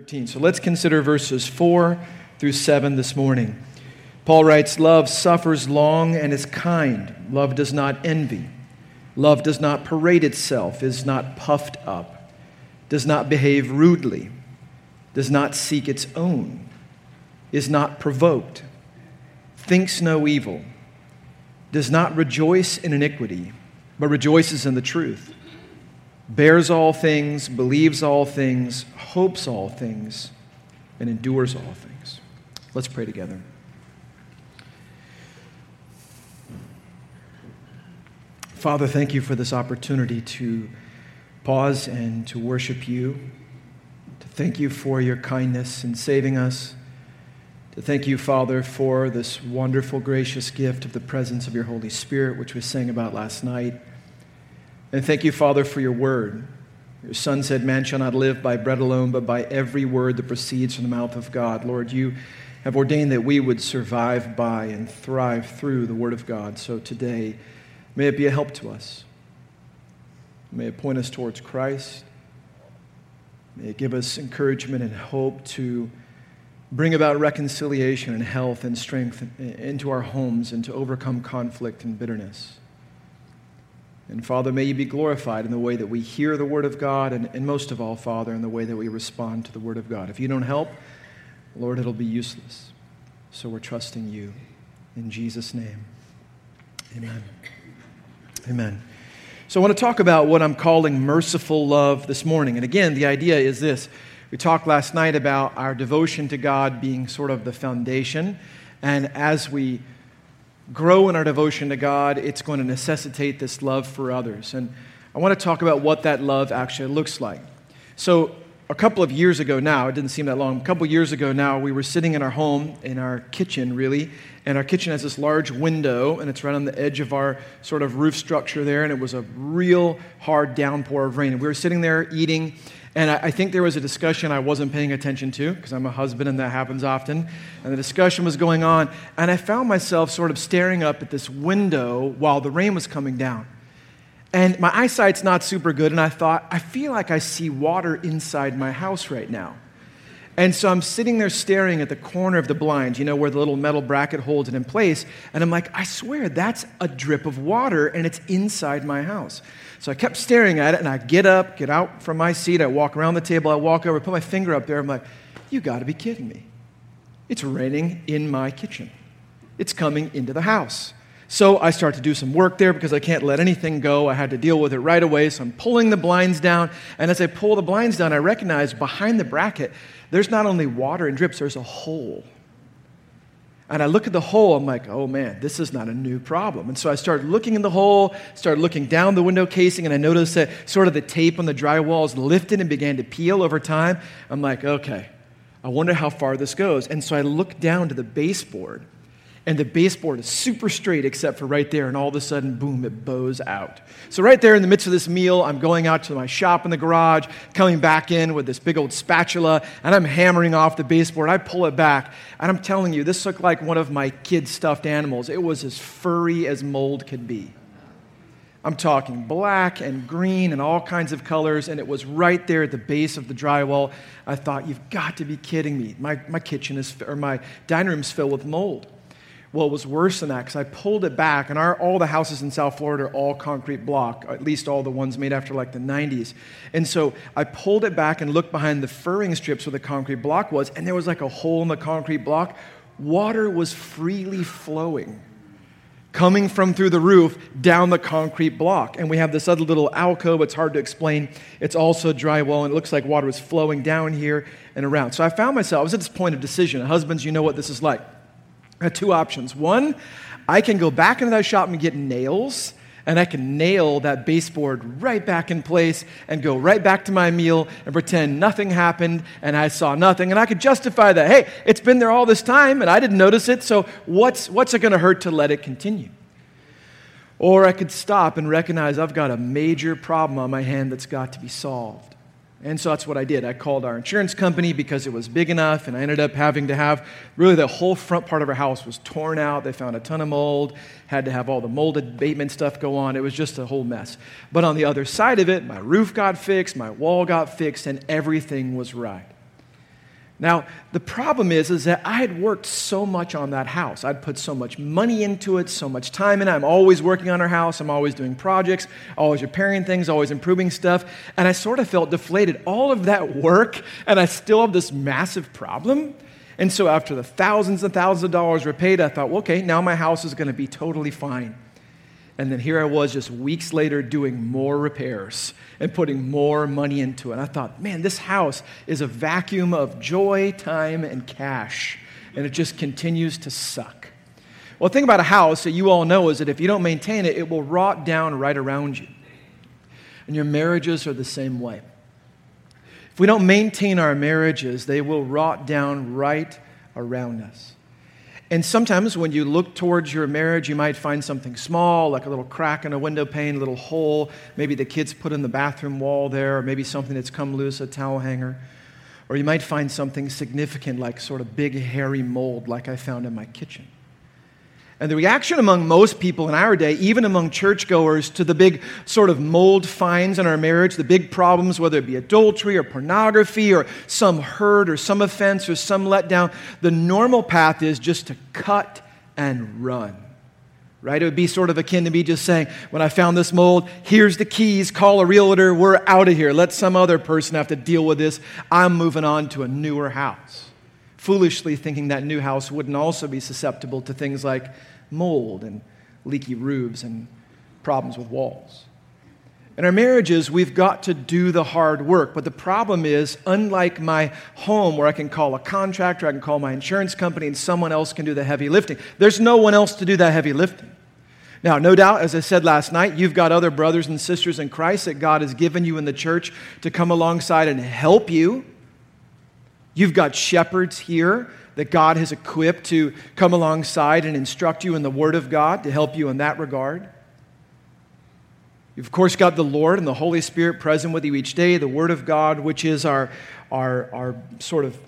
13. So let's consider verses 4 through 7 this morning. Paul writes Love suffers long and is kind. Love does not envy. Love does not parade itself, is not puffed up, does not behave rudely, does not seek its own, is not provoked, thinks no evil, does not rejoice in iniquity, but rejoices in the truth, bears all things, believes all things, hopes all things, and endures all things. Let's pray together. Father, thank you for this opportunity to pause and to worship you, to thank you for your kindness in saving us, to thank you, Father, for this wonderful, gracious gift of the presence of your Holy Spirit, which we sang about last night. And thank you, Father, for your word. Your Son said, Man shall not live by bread alone, but by every word that proceeds from the mouth of God. Lord, you have ordained that we would survive by and thrive through the word of God. So today, May it be a help to us. May it point us towards Christ. May it give us encouragement and hope to bring about reconciliation and health and strength into our homes and to overcome conflict and bitterness. And Father, may you be glorified in the way that we hear the Word of God, and, and most of all, Father, in the way that we respond to the Word of God. If you don't help, Lord, it'll be useless. So we're trusting you. In Jesus' name, amen. Amen. So I want to talk about what I'm calling merciful love this morning. And again, the idea is this. We talked last night about our devotion to God being sort of the foundation. And as we grow in our devotion to God, it's going to necessitate this love for others. And I want to talk about what that love actually looks like. So, a couple of years ago now, it didn't seem that long, a couple of years ago now, we were sitting in our home, in our kitchen really, and our kitchen has this large window, and it's right on the edge of our sort of roof structure there, and it was a real hard downpour of rain. And we were sitting there eating, and I, think there was a discussion I wasn't paying attention to, because I'm a husband and that happens often, and the discussion was going on, and I found myself sort of staring up at this window while the rain was coming down. And my eyesight's not super good, and I thought, I feel like I see water inside my house right now. And so I'm sitting there staring at the corner of the blind, you know, where the little metal bracket holds it in place. And I'm like, I swear, that's a drip of water, and it's inside my house. So I kept staring at it, and I get up, get out from my seat, I walk around the table, I walk over, put my finger up there. I'm like, you got to be kidding me. It's raining in my kitchen, it's coming into the house. So I start to do some work there because I can't let anything go. I had to deal with it right away. So I'm pulling the blinds down. And as I pull the blinds down, I recognize behind the bracket, there's not only water and drips, there's a hole. And I look at the hole, I'm like, oh man, this is not a new problem. And so I started looking in the hole, started looking down the window casing, and I noticed that sort of the tape on the drywalls lifted and began to peel over time. I'm like, okay, I wonder how far this goes. And so I look down to the baseboard and the baseboard is super straight except for right there, and all of a sudden, boom, it bows out. So, right there in the midst of this meal, I'm going out to my shop in the garage, coming back in with this big old spatula, and I'm hammering off the baseboard. I pull it back, and I'm telling you, this looked like one of my kids' stuffed animals. It was as furry as mold could be. I'm talking black and green and all kinds of colors, and it was right there at the base of the drywall. I thought, you've got to be kidding me. My, my kitchen is, or my dining room is filled with mold. Well, it was worse than that because I pulled it back, and our, all the houses in South Florida are all concrete block, at least all the ones made after like the 90s. And so I pulled it back and looked behind the furring strips where the concrete block was, and there was like a hole in the concrete block. Water was freely flowing, coming from through the roof down the concrete block. And we have this other little alcove, it's hard to explain. It's also drywall, and it looks like water was flowing down here and around. So I found myself, I was at this point of decision. Husbands, you know what this is like. I have two options. One, I can go back into that shop and get nails, and I can nail that baseboard right back in place and go right back to my meal and pretend nothing happened and I saw nothing. And I could justify that, hey, it's been there all this time and I didn't notice it, so what's, what's it going to hurt to let it continue? Or I could stop and recognize I've got a major problem on my hand that's got to be solved. And so that's what I did. I called our insurance company because it was big enough, and I ended up having to have really the whole front part of our house was torn out. They found a ton of mold, had to have all the mold abatement stuff go on. It was just a whole mess. But on the other side of it, my roof got fixed, my wall got fixed, and everything was right. Now, the problem is, is that I had worked so much on that house. I'd put so much money into it, so much time in it. I'm always working on our house. I'm always doing projects, always repairing things, always improving stuff. And I sort of felt deflated. All of that work, and I still have this massive problem. And so after the thousands and thousands of dollars were paid, I thought, well, okay, now my house is going to be totally fine. And then here I was just weeks later doing more repairs and putting more money into it. And I thought, man, this house is a vacuum of joy, time, and cash. And it just continues to suck. Well, the thing about a house that you all know is that if you don't maintain it, it will rot down right around you. And your marriages are the same way. If we don't maintain our marriages, they will rot down right around us. And sometimes when you look towards your marriage, you might find something small, like a little crack in a window pane, a little hole. Maybe the kids put in the bathroom wall there, or maybe something that's come loose, a towel hanger. Or you might find something significant, like sort of big, hairy mold, like I found in my kitchen. And the reaction among most people in our day, even among churchgoers, to the big sort of mold finds in our marriage, the big problems, whether it be adultery or pornography or some hurt or some offense or some letdown, the normal path is just to cut and run. Right? It would be sort of akin to me just saying, when I found this mold, here's the keys, call a realtor, we're out of here. Let some other person have to deal with this. I'm moving on to a newer house foolishly thinking that new house wouldn't also be susceptible to things like mold and leaky roofs and problems with walls. In our marriages, we've got to do the hard work. But the problem is, unlike my home where I can call a contractor, I can call my insurance company, and someone else can do the heavy lifting, there's no one else to do that heavy lifting. Now, no doubt, as I said last night, you've got other brothers and sisters in Christ that God has given you in the church to come alongside and help you You've got shepherds here that God has equipped to come alongside and instruct you in the Word of God to help you in that regard. You've, of course, got the Lord and the Holy Spirit present with you each day, the Word of God, which is our, our, our sort of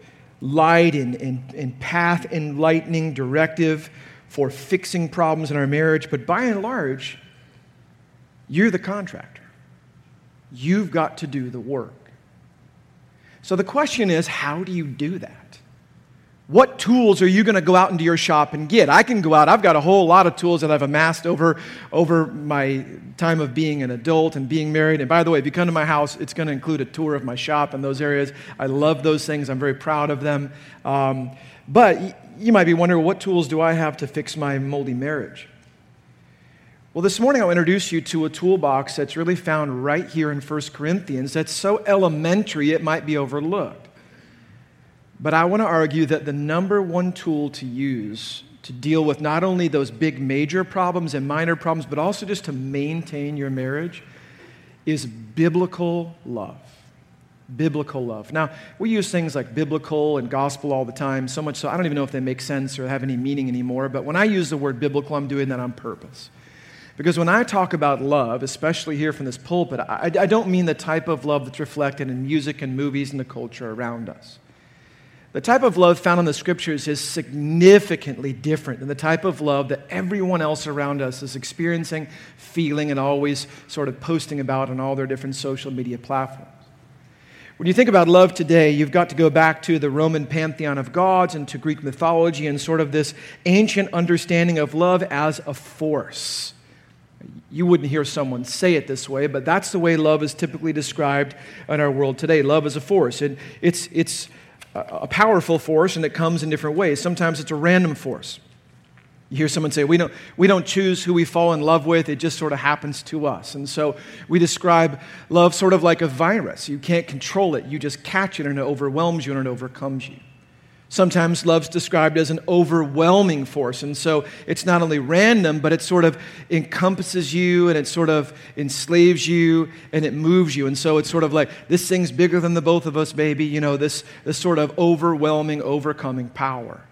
light and, and, and path enlightening directive for fixing problems in our marriage. But by and large, you're the contractor. You've got to do the work. So the question is how do you do that? What tools are you going to go out into your shop and get? I can go out, I've got a whole lot of tools that I've amassed over, over my time of being an adult and being married. And by the way, if you come to my house, it's going to include a tour of my shop and those areas. I love those things, I'm very proud of them. Um, but you might be wondering what tools do I have to fix my moldy marriage? Well, this morning I'll introduce you to a toolbox that's really found right here in 1 Corinthians that's so elementary it might be overlooked. But I want to argue that the number one tool to use to deal with not only those big major problems and minor problems, but also just to maintain your marriage is biblical love. Biblical love. Now, we use things like biblical and gospel all the time, so much so I don't even know if they make sense or have any meaning anymore. But when I use the word biblical, I'm doing that on purpose. Because when I talk about love, especially here from this pulpit, I, I, don't mean the type of love that's reflected in music and movies and the culture around us. The type of love found in the scriptures is significantly different than the type of love that everyone else around us is experiencing, feeling, and always sort of posting about on all their different social media platforms. When you think about love today, you've got to go back to the Roman pantheon of gods and to Greek mythology and sort of this ancient understanding of love as a force you wouldn't hear someone say it this way, but that's the way love is typically described in our world today. Love is a force. and it's, it's a powerful force, and it comes in different ways. Sometimes it's a random force. You hear someone say, we don't, we don't choose who we fall in love with, it just sort of happens to us. And so we describe love sort of like a virus. You can't control it, you just catch it, and it overwhelms you and it overcomes you. Sometimes love's described as an overwhelming force. And so it's not only random, but it sort of encompasses you and it sort of enslaves you and it moves you. And so it's sort of like this thing's bigger than the both of us, baby. You know, this, this sort of overwhelming, overcoming power.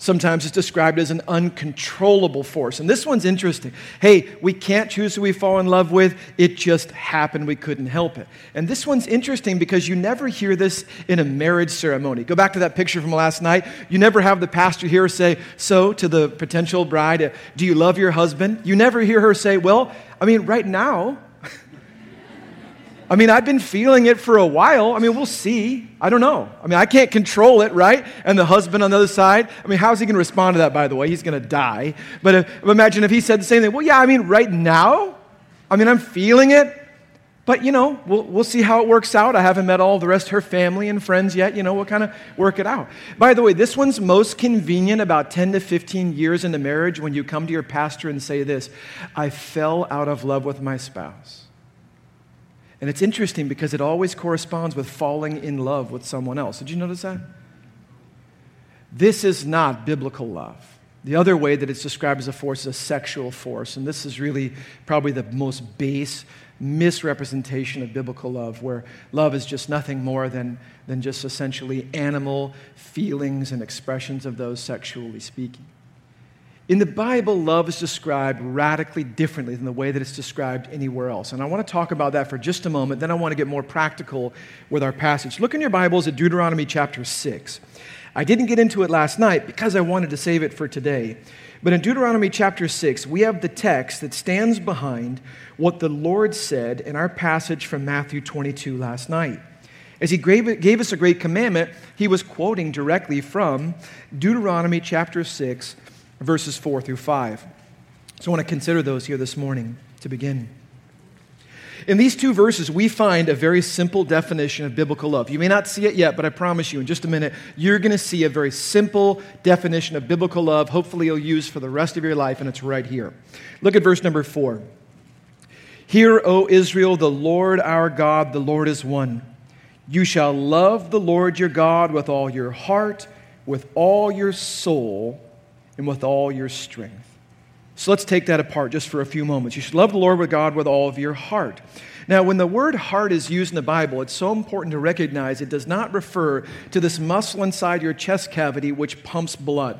Sometimes it's described as an uncontrollable force. And this one's interesting. Hey, we can't choose who we fall in love with. It just happened. We couldn't help it. And this one's interesting because you never hear this in a marriage ceremony. Go back to that picture from last night. You never have the pastor here say, So, to the potential bride, uh, do you love your husband? You never hear her say, Well, I mean, right now, I mean, I've been feeling it for a while. I mean, we'll see. I don't know. I mean, I can't control it, right? And the husband on the other side, I mean, how's he going to respond to that, by the way? He's going to die. But if, imagine if he said the same thing. Well, yeah, I mean, right now, I mean, I'm feeling it. But, you know, we'll, we'll see how it works out. I haven't met all the rest of her family and friends yet. You know, we'll kind of work it out. By the way, this one's most convenient about 10 to 15 years into marriage when you come to your pastor and say this I fell out of love with my spouse. And it's interesting because it always corresponds with falling in love with someone else. Did you notice that? This is not biblical love. The other way that it's described as a force is a sexual force. And this is really probably the most base misrepresentation of biblical love, where love is just nothing more than, than just essentially animal feelings and expressions of those sexually speaking. In the Bible, love is described radically differently than the way that it's described anywhere else. And I want to talk about that for just a moment. Then I want to get more practical with our passage. Look in your Bibles at Deuteronomy chapter 6. I didn't get into it last night because I wanted to save it for today. But in Deuteronomy chapter 6, we have the text that stands behind what the Lord said in our passage from Matthew 22 last night. As he gave us a great commandment, he was quoting directly from Deuteronomy chapter 6 verses 4 through 5. So I want to consider those here this morning to begin. In these two verses, we find a very simple definition of biblical love. You may not see it yet, but I promise you, in just a minute, you're going to see a very simple definition of biblical love. Hopefully, you'll use for the rest of your life, and it's right here. Look at verse number four. Hear, O Israel, the Lord our God, the Lord is one. You shall love the Lord your God with all your heart, with all your soul, and with all your strength. So let's take that apart just for a few moments. You should love the Lord with God with all of your heart. Now, when the word heart is used in the Bible, it's so important to recognize it does not refer to this muscle inside your chest cavity which pumps blood.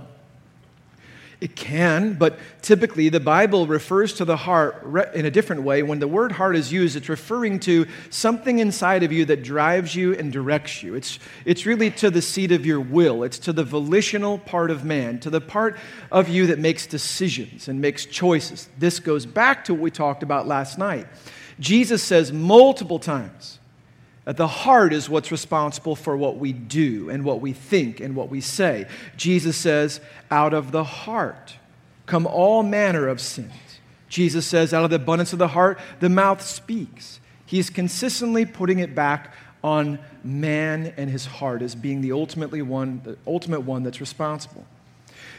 It can, but typically the Bible refers to the heart in a different way. When the word heart is used, it's referring to something inside of you that drives you and directs you. It's, it's really to the seat of your will, it's to the volitional part of man, to the part of you that makes decisions and makes choices. This goes back to what we talked about last night. Jesus says multiple times, the heart is what's responsible for what we do and what we think and what we say. Jesus says, out of the heart come all manner of sins. Jesus says, out of the abundance of the heart, the mouth speaks. He's consistently putting it back on man and his heart as being the ultimately one, the ultimate one that's responsible.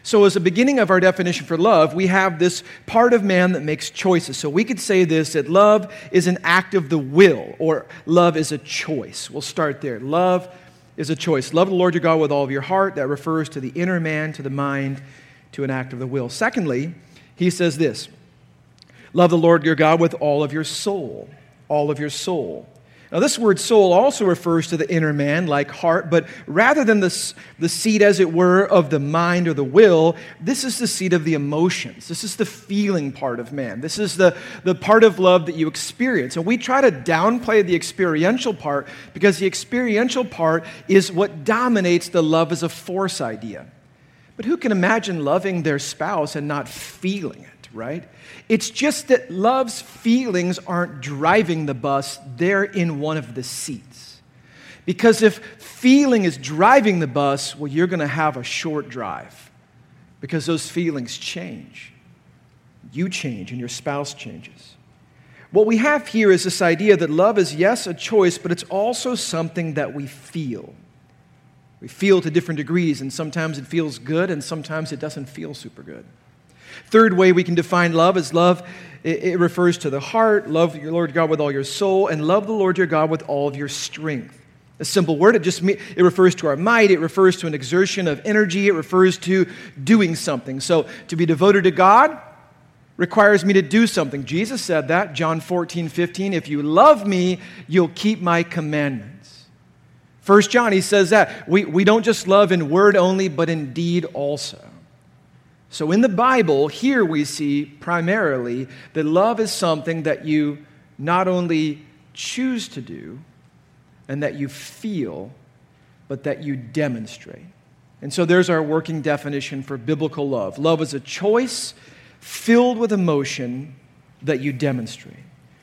So, as a beginning of our definition for love, we have this part of man that makes choices. So, we could say this that love is an act of the will, or love is a choice. We'll start there. Love is a choice. Love the Lord your God with all of your heart. That refers to the inner man, to the mind, to an act of the will. Secondly, he says this Love the Lord your God with all of your soul. All of your soul. Now, this word soul also refers to the inner man, like heart, but rather than the, the seat, as it were, of the mind or the will, this is the seat of the emotions. This is the feeling part of man. This is the, the part of love that you experience. And we try to downplay the experiential part because the experiential part is what dominates the love as a force idea. But who can imagine loving their spouse and not feeling it? Right? It's just that love's feelings aren't driving the bus, they're in one of the seats. Because if feeling is driving the bus, well, you're going to have a short drive because those feelings change. You change and your spouse changes. What we have here is this idea that love is, yes, a choice, but it's also something that we feel. We feel to different degrees, and sometimes it feels good, and sometimes it doesn't feel super good. Third way we can define love is love, it, refers to the heart. Love your Lord God with all your soul, and love the Lord your God with all of your strength. A simple word, it just it refers to our might, it refers to an exertion of energy, it refers to doing something. So to be devoted to God requires me to do something. Jesus said that, John 14, 15. If you love me, you'll keep my commandments. First John, he says that. We, we don't just love in word only, but in deed also. So in the Bible, here we see primarily that love is something that you not only choose to do and that you feel, but that you demonstrate. And so there's our working definition for biblical love love is a choice filled with emotion that you demonstrate.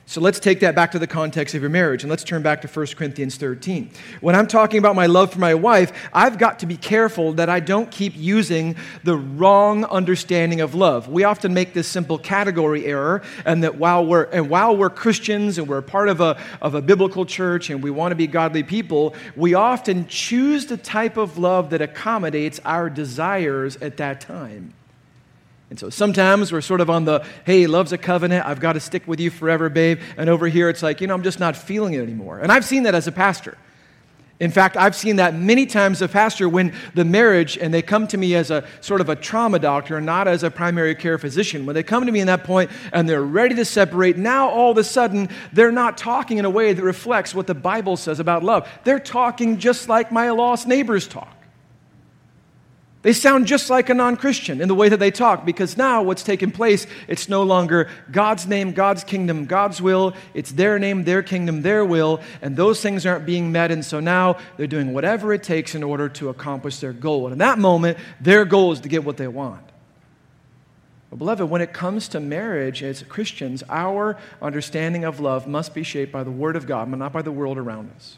So let's take that back to the context of your marriage and let's turn back to 1 Corinthians 13. When I'm talking about my love for my wife, I've got to be careful that I don't keep using the wrong understanding of love. We often make this simple category error and that while we're and while we're Christians and we're part of a of a biblical church and we want to be godly people, we often choose the type of love that accommodates our desires at that time. And so sometimes we're sort of on the, hey, love's a covenant. I've got to stick with you forever, babe. And over here, it's like, you know, I'm just not feeling it anymore. And I've seen that as a pastor. In fact, I've seen that many times a pastor when the marriage, and they come to me as a sort of a trauma doctor, not as a primary care physician. When they come to me in that point and they're ready to separate, now all of a sudden they're not talking in a way that reflects what the Bible says about love. They're talking just like my lost neighbors talk. They sound just like a non Christian in the way that they talk because now what's taken place, it's no longer God's name, God's kingdom, God's will. It's their name, their kingdom, their will. And those things aren't being met. And so now they're doing whatever it takes in order to accomplish their goal. And in that moment, their goal is to get what they want. But beloved, when it comes to marriage as Christians, our understanding of love must be shaped by the Word of God, but not by the world around us.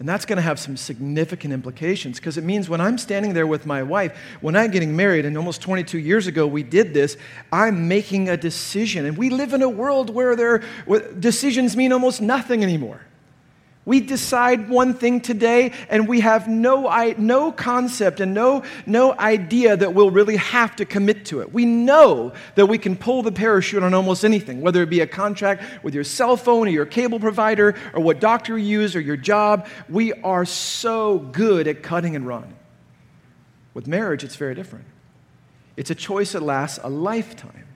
And that's going to have some significant implications because it means when I'm standing there with my wife, when I'm getting married, and almost 22 years ago we did this, I'm making a decision. And we live in a world where, there, decisions mean almost nothing anymore. We decide one thing today, and we have no, no concept and no, no idea that we'll really have to commit to it. We know that we can pull the parachute on almost anything, whether it be a contract with your cell phone or your cable provider or what doctor you use or your job. We are so good at cutting and running. With marriage, it's very different. It's a choice that lasts a lifetime.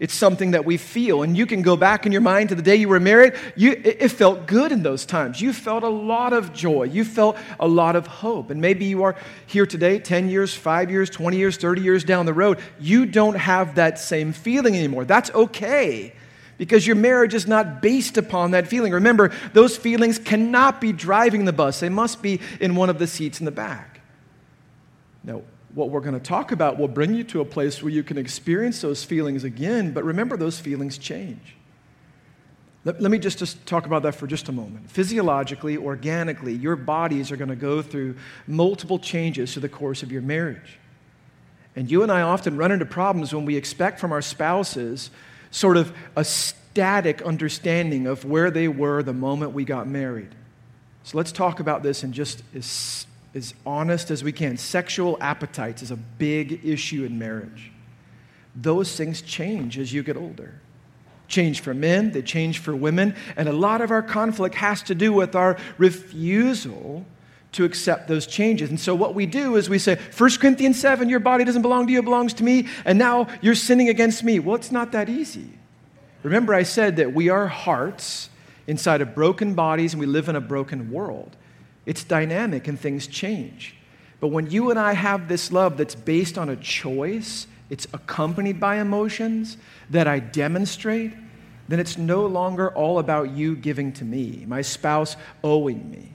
It's something that we feel. And you can go back in your mind to the day you were married. You, it, it, felt good in those times. You felt a lot of joy. You felt a lot of hope. And maybe you are here today, 10 years, 5 years, 20 years, 30 years down the road. You don't have that same feeling anymore. That's okay because your marriage is not based upon that feeling. Remember, those feelings cannot be driving the bus, they must be in one of the seats in the back. No what we're going to talk about will bring you to a place where you can experience those feelings again, but remember, those feelings change. Let, let me just, just talk about that for just a moment. Physiologically, organically, your bodies are going to go through multiple changes through the course of your marriage. And you and I often run into problems when we expect from our spouses sort of a static understanding of where they were the moment we got married. So let's talk about this in just as honest as we can. Sexual appetites is a big issue in marriage. Those things change as you get older. Change for men, they change for women, and a lot of our conflict has to do with our refusal to accept those changes. And so what we do is we say, 1 Corinthians 7, your body doesn't belong to you, it belongs to me, and now you're sinning against me. Well, it's not that easy. Remember, I said that we are hearts inside of broken bodies and we live in a broken world. It's dynamic and things change. But when you and I have this love that's based on a choice, it's accompanied by emotions that I demonstrate, then it's no longer all about you giving to me, my spouse owing me.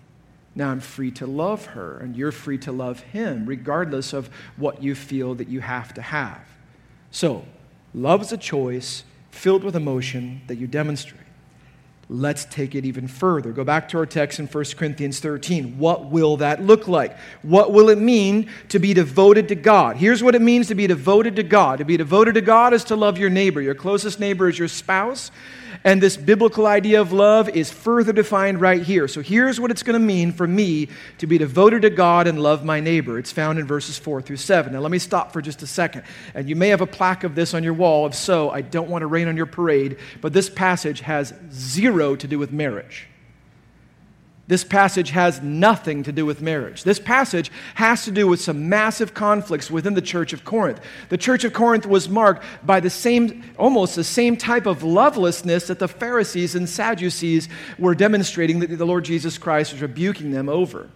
Now I'm free to love her, and you're free to love him, regardless of what you feel that you have to have. So, love is a choice filled with emotion that you demonstrate. Let's take it even further. Go back to our text in 1 Corinthians 13. What will that look like? What will it mean to be devoted to God? Here's what it means to be devoted to God. To be devoted to God is to love your neighbor. Your closest neighbor is your spouse. And this biblical idea of love is further defined right here. So here's what it's going to mean for me to be devoted to God and love my neighbor. It's found in verses 4 through 7. Now let me stop for just a second. And you may have a plaque of this on your wall. If so, I don't want to rain on your parade, but this passage has zero to do with marriage. This passage has nothing to do with marriage. This passage has to do with some massive conflicts within the church of Corinth. The church of Corinth was marked by the same, almost the same type of lovelessness that the Pharisees and Sadducees were demonstrating that the Lord Jesus Christ was rebuking them over.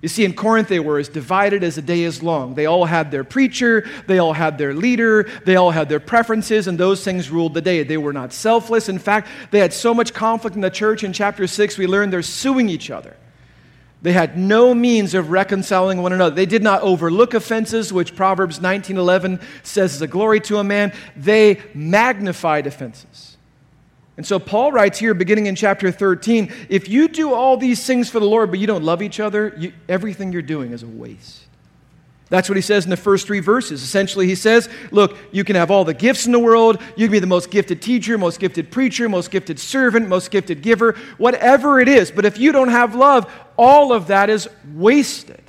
You see, in Corinth, they were as divided as a day is long. They all had their preacher, they all had their leader, they all had their preferences, and those things ruled the day. They were not selfless. In fact, they had so much conflict in the church. In chapter 6, we learned they're suing each other. They had no means of reconciling one another. They did not overlook offenses, which Proverbs 19:11 says is a glory to a man. They magnified offenses. And so Paul writes here, beginning in chapter 13 if you do all these things for the Lord, but you don't love each other, you, everything you're doing is a waste. That's what he says in the first three verses. Essentially, he says, Look, you can have all the gifts in the world. You can be the most gifted teacher, most gifted preacher, most gifted servant, most gifted giver, whatever it is. But if you don't have love, all of that is wasted.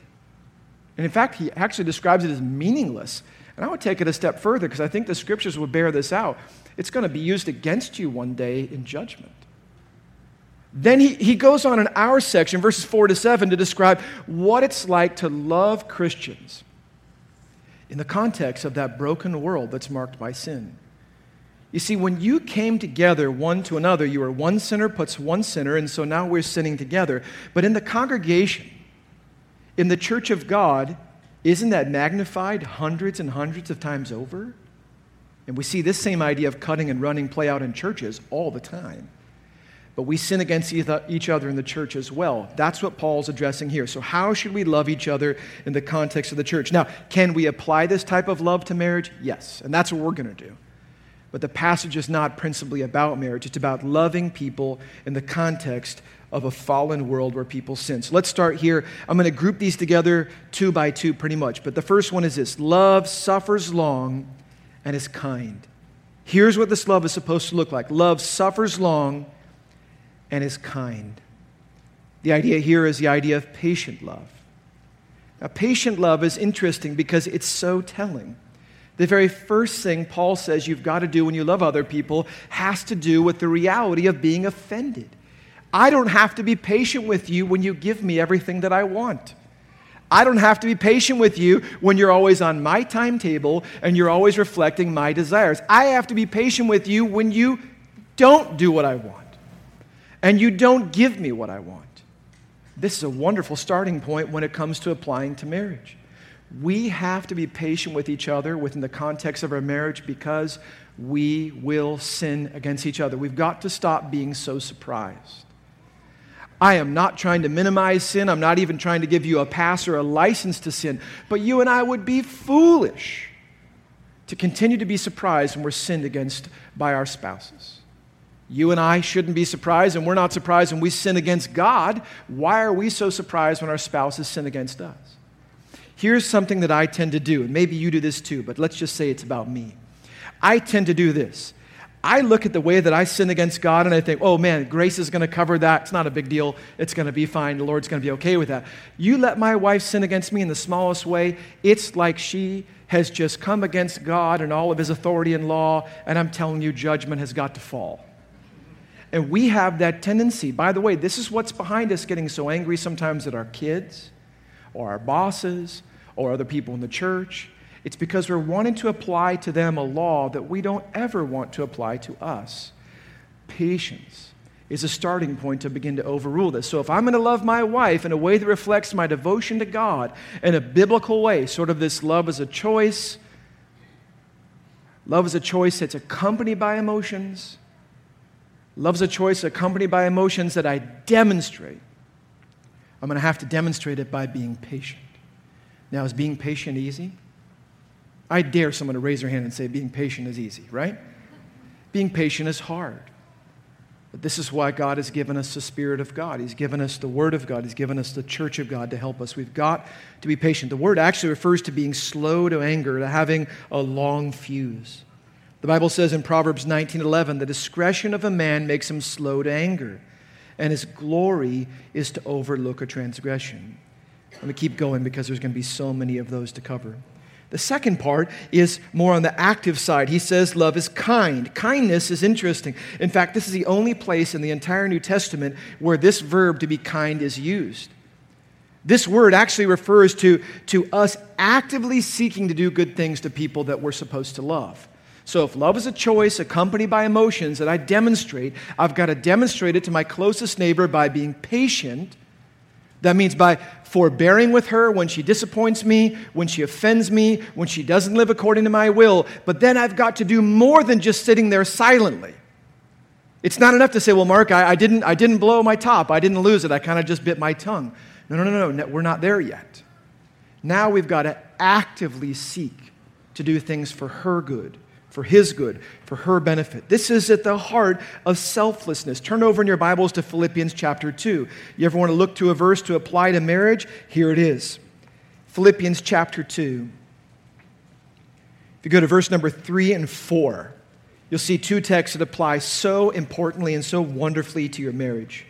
And in fact, he actually describes it as meaningless. And I would take it a step further because I think the scriptures would bear this out. It's going to be used against you one day in judgment. Then he, he goes on in our section, verses 4 to 7, to describe what it's like to love Christians in the context of that broken world that's marked by sin. You see, when you came together one to another, you were one sinner puts one sinner, and so now we're sinning together. But in the congregation, in the church of God, isn't that magnified hundreds and hundreds of times over? And we see this same idea of cutting and running play out in churches all the time but we sin against each other in the church as well. That's what Paul's addressing here. So, how should we love each other in the context of the church? Now, can we apply this type of love to marriage? Yes, and that's what we're going to do. But the passage is not principally about marriage, it's about loving people in the context of a fallen world where people sin. So let's start here. I'm going to group these together two by two pretty much. But the first one is this love suffers long and is kind. Here's what this love is supposed to look like love suffers long and is kind. The idea here is the idea of patient love. Now, patient love is interesting because it's so telling. The very first thing Paul says you've got to do when you love other people has to do with the reality of being offended. I don't have to be patient with you when you give me everything that I want. I don't have to be patient with you when you're always on my timetable and you're always reflecting my desires. I have to be patient with you when you don't do what I want and you don't give me what I want. This is a wonderful starting point when it comes to applying to marriage. We have to be patient with each other within the context of our marriage because we will sin against each other. We've got to stop being so surprised. I am not trying to minimize sin. I'm not even trying to give you a pass or a license to sin. But you and I would be foolish to continue to be surprised when we're sinned against by our spouses. You and I shouldn't be surprised, and we're not surprised when we sin against God. Why are we so surprised when our spouses sin against us? Here's something that I tend to do, and maybe you do this too, but let's just say it's about me. I tend to do this. I look at the way that I sin against God and I think, oh man, grace is going to cover that. It's not a big deal. It's going to be fine. The Lord's going to be okay with that. You let my wife sin against me in the smallest way, it's like she has just come against God and all of his authority and law, and I'm telling you, judgment has got to fall. And we have that tendency. By the way, this is what's behind us getting so angry sometimes at our kids or our bosses or other people in the church. It's because we're wanting to apply to them a law that we don't ever want to apply to us. Patience is a starting point to begin to overrule this. So if I'm going to love my wife in a way that reflects my devotion to God in a biblical way, sort of this love as a choice, love is a choice that's accompanied by emotions Love's a choice accompanied by emotions that I demonstrate. I'm going to have to demonstrate it by being patient. Now, is being patient easy? I dare someone to raise their hand and say being patient is easy, right? Being patient is hard. But this is why God has given us the Spirit of God. He's given us the Word of God. He's given us the church of God to help us. We've got to be patient. The word actually refers to being slow to anger, to having a long fuse. The Bible says in Proverbs 19:11, "The discretion of a man makes him slow to anger, and his glory is to overlook a transgression." Let me keep going because there's going to be so many of those to cover. The second part is more on the active side. He says love is kind. Kindness is interesting. In fact, this is the only place in the entire New Testament where this verb to be kind is used. This word actually refers to, to us actively seeking to do good things to people that we're supposed to love. So, if love is a choice accompanied by emotions that I demonstrate, I've got to demonstrate it to my closest neighbor by being patient. That means by forbearing with her when she disappoints me, when she offends me, when she doesn't live according to my will. But then I've got to do more than just sitting there silently. It's not enough to say, well, Mark, I, I didn't, I didn't blow my top. I didn't lose it. I kind of just bit my tongue. No, no, no, no. We're not there yet. Now we've got to actively seek to do things for her good for his good, for her benefit. This is at the heart of selflessness. Turn over in your Bibles to Philippians chapter 2. You ever want to look to a verse to apply to marriage? Here it is Philippians chapter 2. If you go to verse number 3 and 4, you'll see two texts that apply so importantly and so wonderfully to your marriage.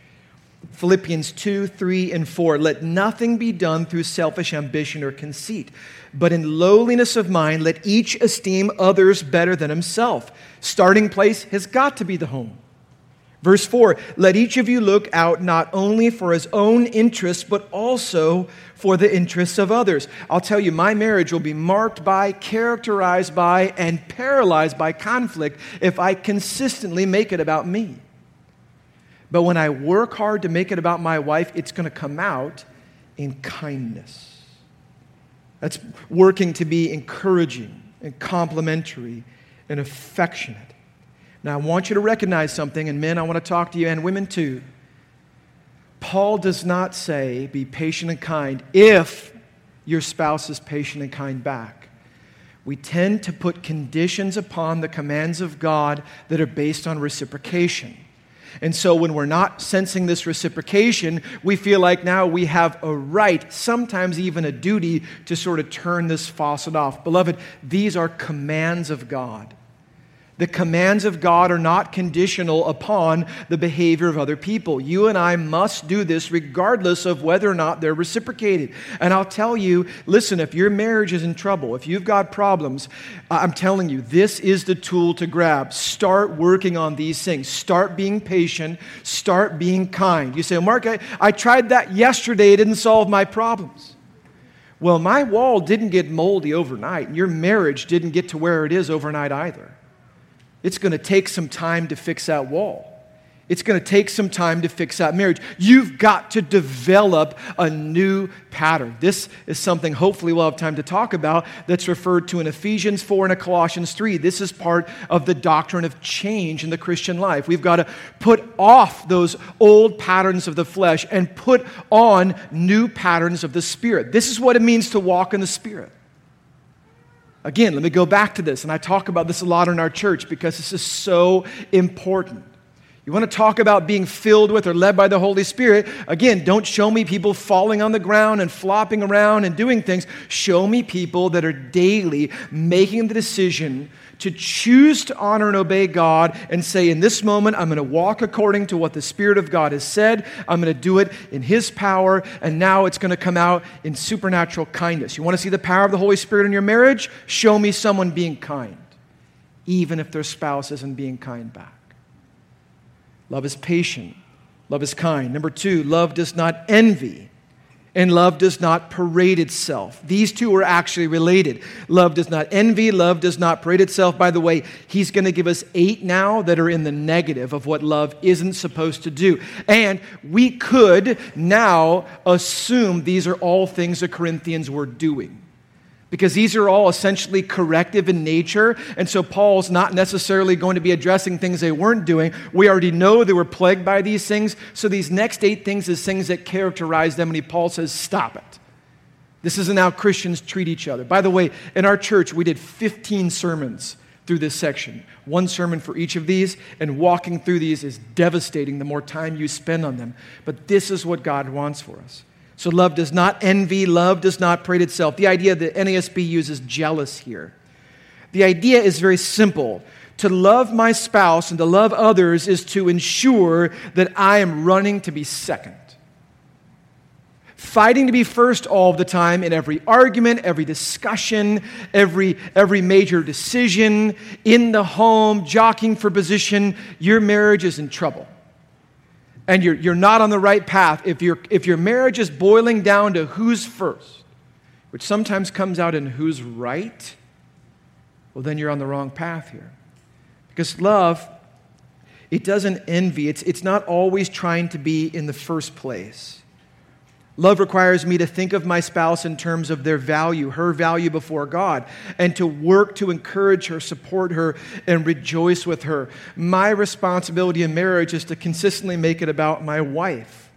Philippians 2, 3, and 4. Let nothing be done through selfish ambition or conceit, but in lowliness of mind, let each esteem others better than himself. Starting place has got to be the home. Verse 4 Let each of you look out not only for his own interests, but also for the interests of others. I'll tell you, my marriage will be marked by, characterized by, and paralyzed by conflict if I consistently make it about me. But when I work hard to make it about my wife, it's going to come out in kindness. That's working to be encouraging and complimentary and affectionate. Now, I want you to recognize something, and men, I want to talk to you, and women too. Paul does not say, be patient and kind if your spouse is patient and kind back. We tend to put conditions upon the commands of God that are based on reciprocation. And so when we're not sensing this reciprocation, we feel like now we have a right, sometimes even a duty, to sort of turn this faucet off. Beloved, these are commands of God. The commands of God are not conditional upon the behavior of other people. You and I must do this regardless of whether or not they're reciprocated. And I'll tell you listen, if your marriage is in trouble, if you've got problems, I'm telling you, this is the tool to grab. Start working on these things. Start being patient. Start being kind. You say, well, Mark, I, I tried that yesterday, it didn't solve my problems. Well, my wall didn't get moldy overnight, and your marriage didn't get to where it is overnight either. It's going to take some time to fix that wall. It's going to take some time to fix that marriage. You've got to develop a new pattern. This is something hopefully we'll have time to talk about that's referred to in Ephesians 4 and Colossians 3. This is part of the doctrine of change in the Christian life. We've got to put off those old patterns of the flesh and put on new patterns of the Spirit. This is what it means to walk in the Spirit. Again, let me go back to this, and I talk about this a lot in our church because this is so important. You want to talk about being filled with or led by the Holy Spirit? Again, don't show me people falling on the ground and flopping around and doing things. Show me people that are daily making the decision to choose to honor and obey God and say, in this moment, I'm going to walk according to what the Spirit of God has said. I'm going to do it in His power, and now it's going to come out in supernatural kindness. You want to see the power of the Holy Spirit in your marriage? Show me someone being kind, even if their spouse isn't being kind back. Love is patient. Love is kind. Number two, love does not envy and love does not parade itself. These two are actually related. Love does not envy, love does not parade itself. By the way, he's going to give us eight now that are in the negative of what love isn't supposed to do. And we could now assume these are all things the Corinthians were doing because these are all essentially corrective in nature. And so Paul's not necessarily going to be addressing things they weren't doing. We already know they were plagued by these things. So these next eight things is things that characterize them. And he, Paul says, stop it. This isn't how Christians treat each other. By the way, in our church, we did 15 sermons through this section. One sermon for each of these, and walking through these is devastating the more time you spend on them. But this is what God wants for us. So love does not envy, love does not parade itself. The idea that NASB uses jealous here. The idea is very simple. To love my spouse and to love others is to ensure that I am running to be second. Fighting to be first all the time in every argument, every discussion, every, every major decision, in the home, jockeying for position, your marriage is in trouble and you're, you're not on the right path, if, you if your marriage is boiling down to who's first, which sometimes comes out in who's right, well, then you're on the wrong path here. Because love, it doesn't envy, it's, it's not always trying to be in the first place. Love requires me to think of my spouse in terms of their value, her value before God, and to work to encourage her, support her, and rejoice with her. My responsibility in marriage is to consistently make it about my wife.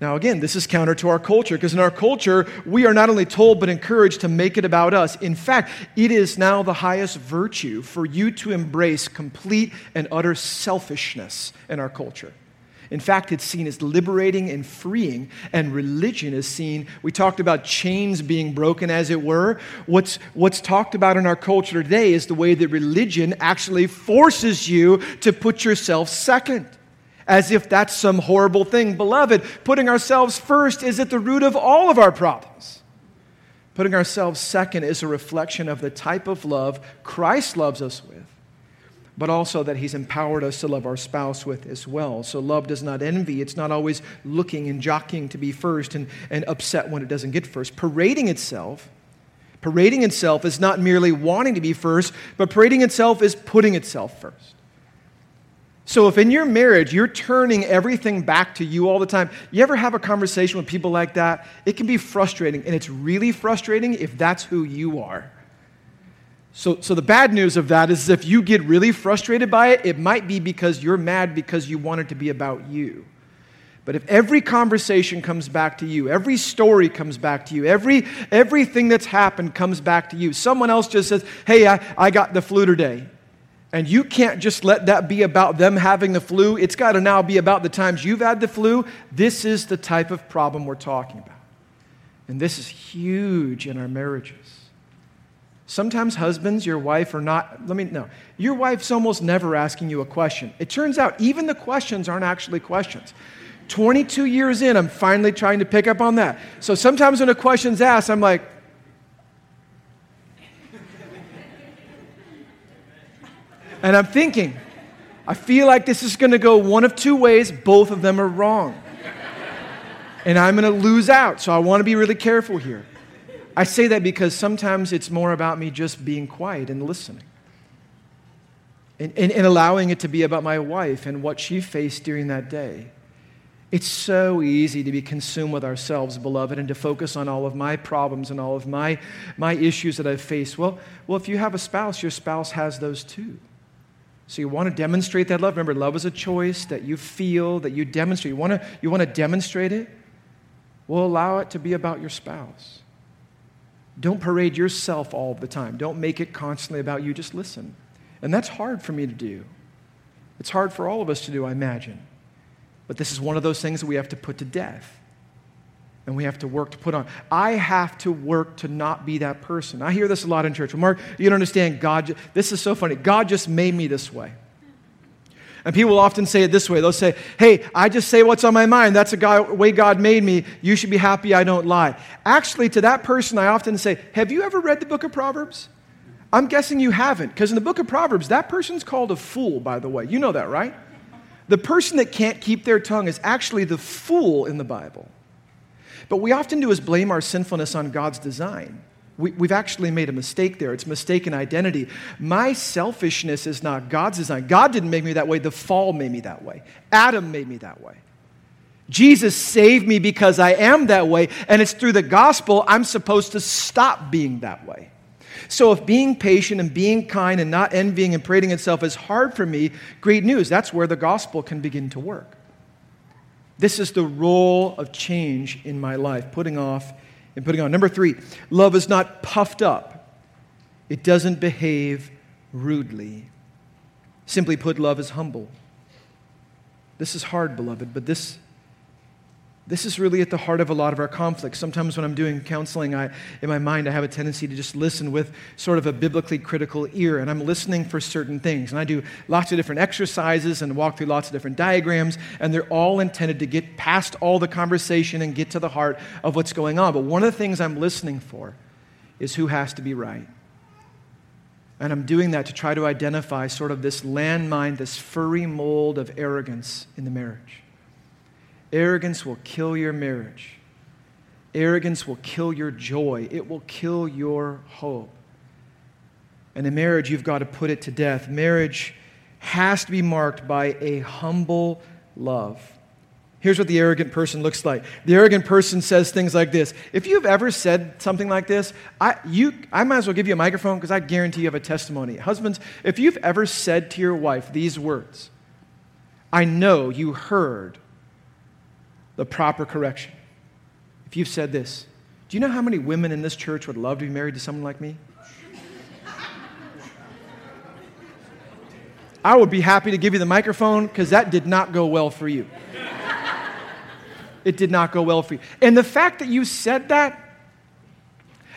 Now, again, this is counter to our culture because in our culture, we are not only told but encouraged to make it about us. In fact, it is now the highest virtue for you to embrace complete and utter selfishness in our culture. In fact, it's seen as liberating and freeing, and religion is seen. We talked about chains being broken, as it were. What's, what's talked about in our culture today is the way that religion actually forces you to put yourself second as if that's some horrible thing. Beloved, putting ourselves first is at the root of all of our problems. Putting ourselves second is a reflection of the type of love Christ loves us with, but also that He's empowered us to love our spouse with as well. So love does not envy. It's not always looking and jockeying to be first and, and upset when it doesn't get first. Parading itself. Parading itself is not merely wanting to be first, but parading itself is putting itself first. So, if in your marriage you're turning everything back to you all the time, you ever have a conversation with people like that? It can be frustrating, and it's really frustrating if that's who you are. So, so the bad news of that is if you get really frustrated by it, it might be because you're mad because you want it to be about you. But if every conversation comes back to you, every story comes back to you, every, everything that's happened comes back to you, someone else just says, Hey, I, I got the flu today. And you can't just let that be about them having the flu. It's got to now be about the times you've had the flu. This is the type of problem we're talking about. And this is huge in our marriages. Sometimes husbands, your wife are not, let me know, your wife's almost never asking you a question. It turns out even the questions aren't actually questions. 22 years in, I'm finally trying to pick up on that. So sometimes when a question's asked, I'm like, And I'm thinking, I feel like this is going to go one of two ways. Both of them are wrong. and I'm going to lose out. So I want to be really careful here. I say that because sometimes it's more about me just being quiet and listening. And, and, and, allowing it to be about my wife and what she faced during that day. It's so easy to be consumed with ourselves, beloved, and to focus on all of my problems and all of my, my issues that I've faced. Well, well, if you have a spouse, your spouse has those too. So you want to demonstrate that love. Remember, love is a choice that you feel, that you demonstrate. You want to, you want to demonstrate it? Well, allow it to be about your spouse. Don't parade yourself all the time. Don't make it constantly about you. Just listen. And that's hard for me to do. It's hard for all of us to do, I imagine. But this is one of those things that we have to put to death and we have to work to put on. I have to work to not be that person. I hear this a lot in church. Well, Mark, you don't understand. God, this is so funny. God just made me this way. And people often say it this way they'll say, Hey, I just say what's on my mind. That's the way God made me. You should be happy I don't lie. Actually, to that person, I often say, Have you ever read the book of Proverbs? I'm guessing you haven't, because in the book of Proverbs, that person's called a fool, by the way. You know that, right? The person that can't keep their tongue is actually the fool in the Bible. But we often do is blame our sinfulness on God's design. We, have actually made a mistake there. It's mistaken identity. My selfishness is not God's design. God didn't make me that way. The fall made me that way. Adam made me that way. Jesus saved me because I am that way, and it's through the gospel I'm supposed to stop being that way. So, if being patient and being kind and not envying and parading itself is hard for me, great news. That's where the gospel can begin to work. This is the role of change in my life, putting off and putting on. Number three, love is not puffed up, it doesn't behave rudely. Simply put, love is humble. This is hard, beloved, but this this is really at the heart of a lot of our conflicts. Sometimes when I'm doing counseling, I, in my mind, I have a tendency to just listen with sort of a biblically critical ear, and I'm listening for certain things. And I do lots of different exercises and walk through lots of different diagrams, and they're all intended to get past all the conversation and get to the heart of what's going on. But one of the things I'm listening for is who has to be right. And I'm doing that to try to identify sort of this landmine, this furry mold of arrogance in the marriage. Arrogance will kill your marriage. Arrogance will kill your joy. It will kill your hope. And in marriage, you've got to put it to death. Marriage has to be marked by a humble love. Here's what the arrogant person looks like. The arrogant person says things like this. If you've ever said something like this, I, you, I might as well give you a microphone because I guarantee you have a testimony. Husbands, if you've ever said to your wife these words, I know you heard the proper correction. If you've said this, do you know how many women in this church would love to be married to someone like me? I would be happy to give you the microphone because that did not go well for you. It did not go well for you. And the fact that you said that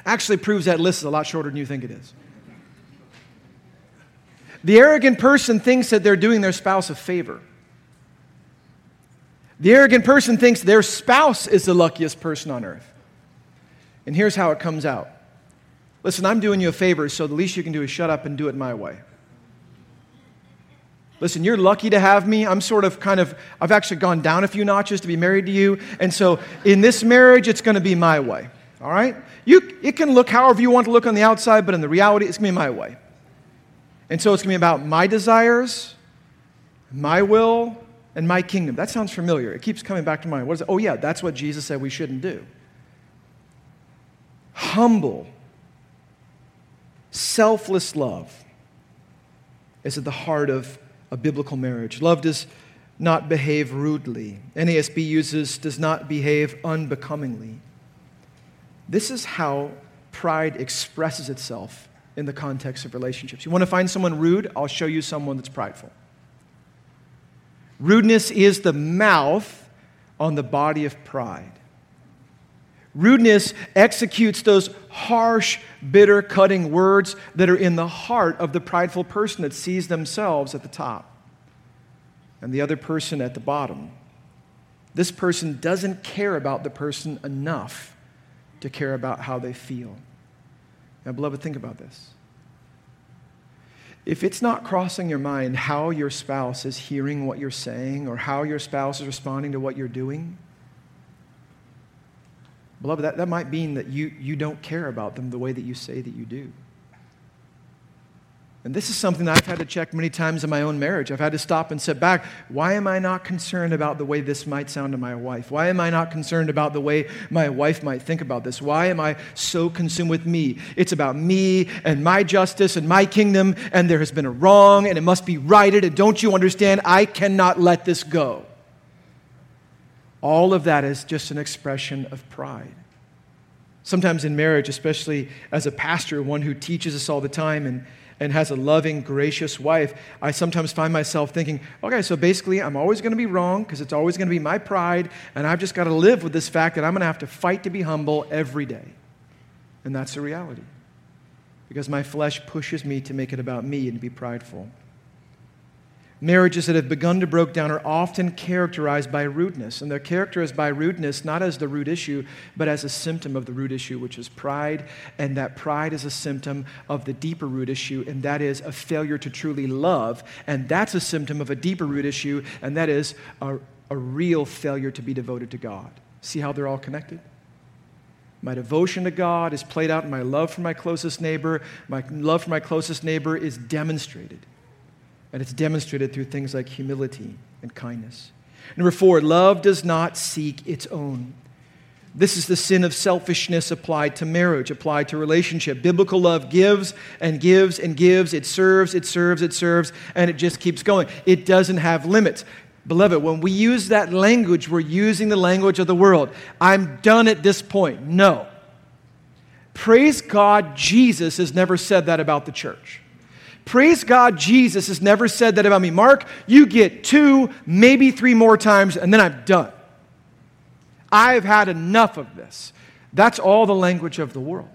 actually proves that list is a lot shorter than you think it is. The arrogant person thinks that they're doing their spouse a favor. The arrogant person thinks their spouse is the luckiest person on earth. And here's how it comes out Listen, I'm doing you a favor, so the least you can do is shut up and do it my way. Listen, you're lucky to have me. I'm sort of kind of, I've actually gone down a few notches to be married to you. And so in this marriage, it's going to be my way. All right? You, it can look however you want to look on the outside, but in the reality, it's going to be my way. And so it's going to be about my desires, my will, and my kingdom. That sounds familiar. It keeps coming back to mind. What is it? Oh, yeah, that's what Jesus said we shouldn't do. Humble, selfless love is at the heart of a biblical marriage. Love does not behave rudely. NASB uses does not behave unbecomingly. This is how pride expresses itself in the context of relationships. You want to find someone rude? I'll show you someone that's prideful. Rudeness is the mouth on the body of pride. Rudeness executes those harsh, bitter, cutting words that are in the heart of the prideful person that sees themselves at the top and the other person at the bottom. This person doesn't care about the person enough to care about how they feel. Now, beloved, think about this. If it's not crossing your mind how your spouse is hearing what you're saying or how your spouse is responding to what you're doing, Beloved, that, that might mean that you, you don't care about them the way that you say that you do. And this is something that I've had to check many times in my own marriage. I've had to stop and sit back. Why am I not concerned about the way this might sound to my wife? Why am I not concerned about the way my wife might think about this? Why am I so consumed with me? It's about me and my justice and my kingdom, and there has been a wrong, and it must be righted. And don't you understand? I cannot let this go. All of that is just an expression of pride. Sometimes in marriage, especially as a pastor, one who teaches us all the time and, and has a loving, gracious wife, I sometimes find myself thinking, okay, so basically I'm always going to be wrong because it's always going to be my pride, and I've just got to live with this fact that I'm going to have to fight to be humble every day. And that's the reality. Because my flesh pushes me to make it about me and be prideful. Marriages that have begun to break down are often characterized by rudeness. And they're characterized by rudeness not as the root issue, but as a symptom of the root issue, which is pride. And that pride is a symptom of the deeper root issue, and that is a failure to truly love. And that's a symptom of a deeper root issue, and that is a, a real failure to be devoted to God. See how they're all connected? My devotion to God is played out in my love for my closest neighbor. My love for my closest neighbor is demonstrated and it's demonstrated through things like humility and kindness. Number four, love does not seek its own. This is the sin of selfishness applied to marriage, applied to relationship. Biblical love gives and gives and gives. It serves, it serves, it serves, and it just keeps going. It doesn't have limits. Beloved, when we use that language, we're using the language of the world. I'm done at this point. No. Praise God, Jesus has never said that about the church. Praise God, Jesus has never said that about me. Mark, you get two, maybe three more times, and then I'm done. I've had enough of this. That's all the language of the world.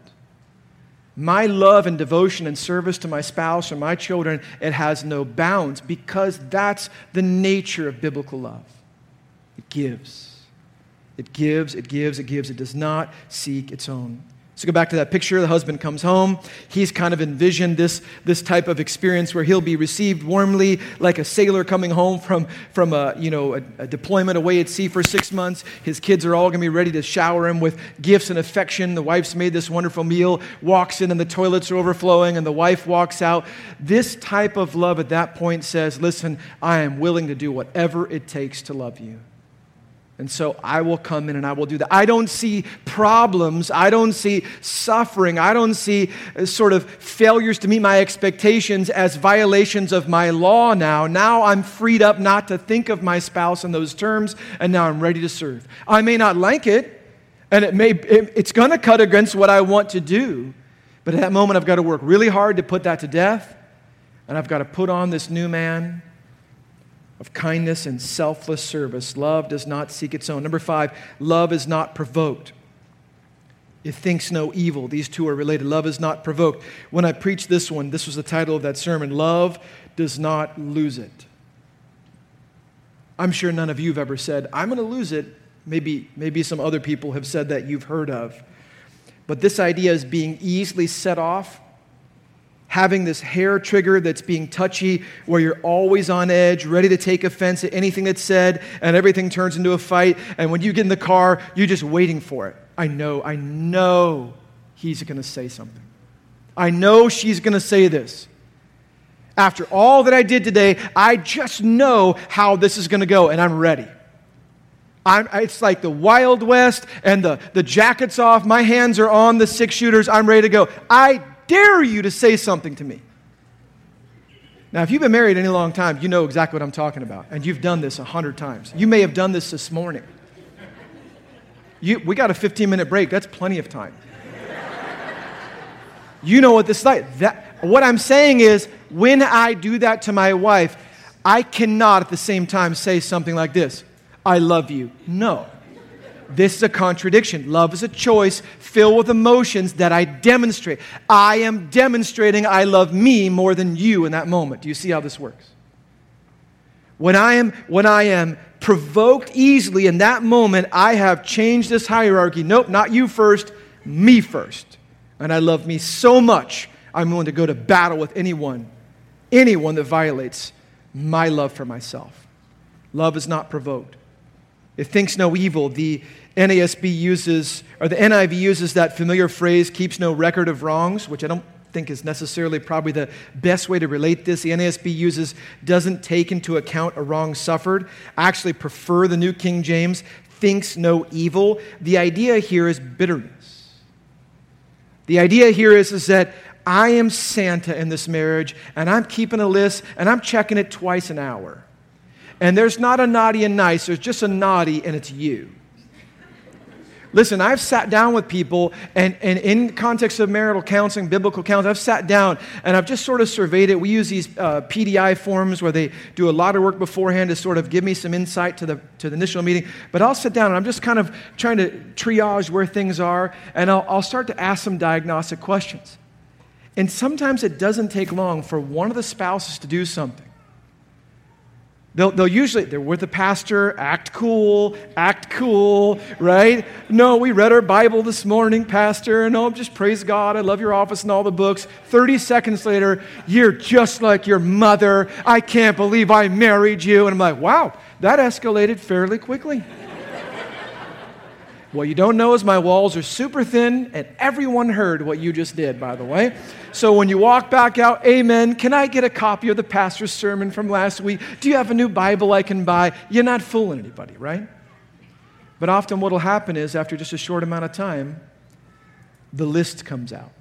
My love and devotion and service to my spouse or my children, it has no bounds because that's the nature of biblical love. It gives. It gives, it gives, it gives. It does not seek its own. So go back to that picture. The husband comes home. He's kind of envisioned this, this type of experience where he'll be received warmly like a sailor coming home from, from a, you know, a, a deployment away at sea for six months. His kids are all going to be ready to shower him with gifts and affection. The wife's made this wonderful meal, walks in, and the toilets are overflowing, and the wife walks out. This type of love at that point says, Listen, I am willing to do whatever it takes to love you. And so I will come in and I will do that. I don't see problems. I don't see suffering. I don't see uh, sort of failures to meet my expectations as violations of my law now. Now I'm freed up not to think of my spouse in those terms, and now I'm ready to serve. I may not like it, and it may, it, it's going to cut against what I want to do, but at that moment I've got to work really hard to put that to death, and I've got to put on this new man of kindness and selfless service. Love does not seek its own. Number five, love is not provoked. It thinks no evil. These two are related. Love is not provoked. When I preached this one, this was the title of that sermon Love does not lose it. I'm sure none of you have ever said, I'm going to lose it. Maybe, maybe some other people have said that you've heard of. But this idea is being easily set off having this hair trigger that's being touchy, where you're always on edge, ready to take offense at anything that's said, and everything turns into a fight. And when you get in the car, you're just waiting for it. I know, I know he's going to say something. I know she's going to say this. After all that I did today, I just know how this is going to go, and I'm ready. I'm, it's like the Wild West, and the, the jacket's off. My hands are on the six shooters. I'm ready to go. I dare you to say something to me? Now, if you've been married any long time, you know exactly what I'm talking about. And you've done this a hundred times. You may have done this this morning. You, we got a 15 minute break. That's plenty of time. You know what this is like. That, what I'm saying is, when I do that to my wife, I cannot at the same time say something like this I love you. No. This is a contradiction. Love is a choice filled with emotions that I demonstrate. I am demonstrating I love me more than you in that moment. Do you see how this works? When I am, when I am provoked easily in that moment, I have changed this hierarchy. Nope, not you first, me first. And I love me so much, I'm willing to go to battle with anyone, anyone that violates my love for myself. Love is not provoked. It thinks no evil. The NASB uses, or the NIV uses that familiar phrase, keeps no record of wrongs, which I don't think is necessarily probably the best way to relate this. The NASB uses doesn't take into account a wrong suffered. I actually prefer the New King James, thinks no evil. The idea here is bitterness. The idea here is, is that I am Santa in this marriage, and I'm keeping a list, and I'm checking it twice an hour. And there's not a naughty and nice, there's just a naughty, and it's you. Listen, I've sat down with people, and, and in context of marital counseling, biblical counseling, I've sat down and I've just sort of surveyed it. We use these uh, PDI forms where they do a lot of work beforehand to sort of give me some insight to the, to the initial meeting. But I'll sit down and I'm just kind of trying to triage where things are, and I'll, I'll start to ask some diagnostic questions. And sometimes it doesn't take long for one of the spouses to do something They'll, they'll usually, they're with the pastor, act cool, act cool, right? No, we read our Bible this morning, pastor. No, oh, just praise God. I love your office and all the books. 30 seconds later, you're just like your mother. I can't believe I married you. And I'm like, wow, that escalated fairly quickly. What you don't know is my walls are super thin, and everyone heard what you just did, by the way. So when you walk back out, amen, can I get a copy of the pastor's sermon from last week? Do you have a new Bible I can buy? You're not fooling anybody, right? But often what will happen is, after just a short amount of time, the list comes out.